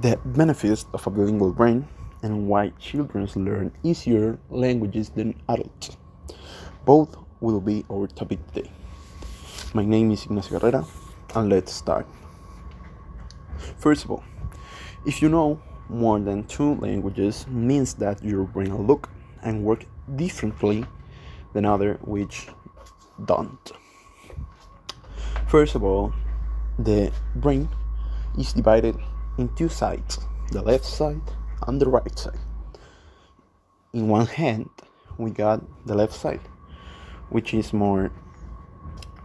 the benefits of a bilingual brain and why children learn easier languages than adults. Both will be our topic today. My name is Ignacio Herrera, and let's start. First of all, if you know more than two languages means that your brain will look and work differently than other which don't. First of all, the brain is divided in two sides, the left side and the right side. In one hand, we got the left side, which is more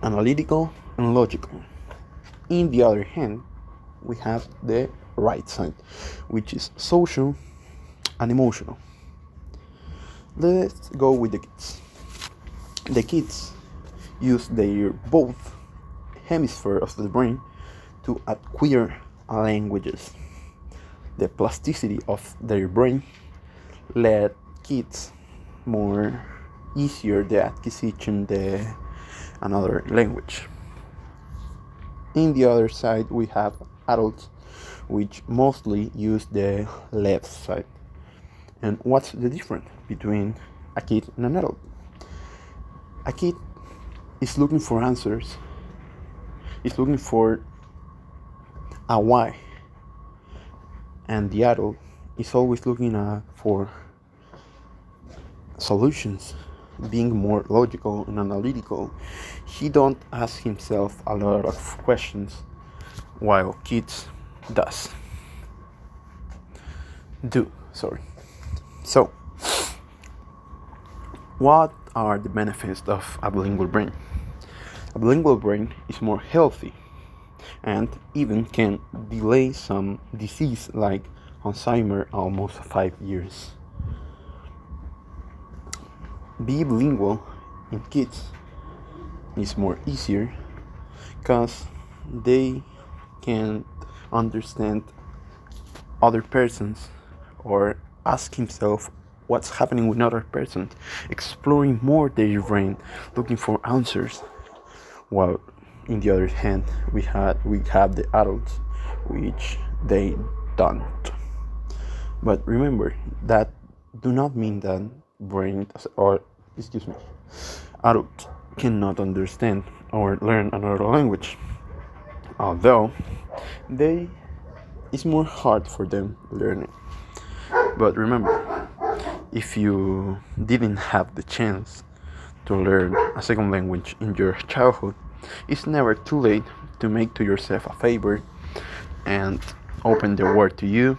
analytical and logical. In the other hand, we have the right side, which is social and emotional. Let's go with the kids. The kids use their both hemisphere of the brain to acquire languages. The plasticity of their brain let kids more easier the acquisition the another language. In the other side we have adults which mostly use the left side. And what's the difference between a kid and an adult? A kid is looking for answers, is looking for a why, and the adult is always looking uh, for solutions being more logical and analytical. He don't ask himself a lot of questions while kids does. Do sorry. So what are the benefits of a bilingual brain? A bilingual brain is more healthy and even can delay some disease like Alzheimer almost five years. Be bilingual in kids is more easier because they can understand other persons or ask himself what's happening with another person, exploring more their brain, looking for answers. While in the other hand, we had we have the adults, which they don't. But remember that do not mean that brain or excuse me, adults cannot understand or learn another language. Although they it's more hard for them learning. But remember, if you didn't have the chance to learn a second language in your childhood, it's never too late to make to yourself a favor and open the world to you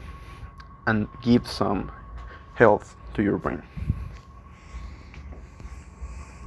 and give some health to your brain.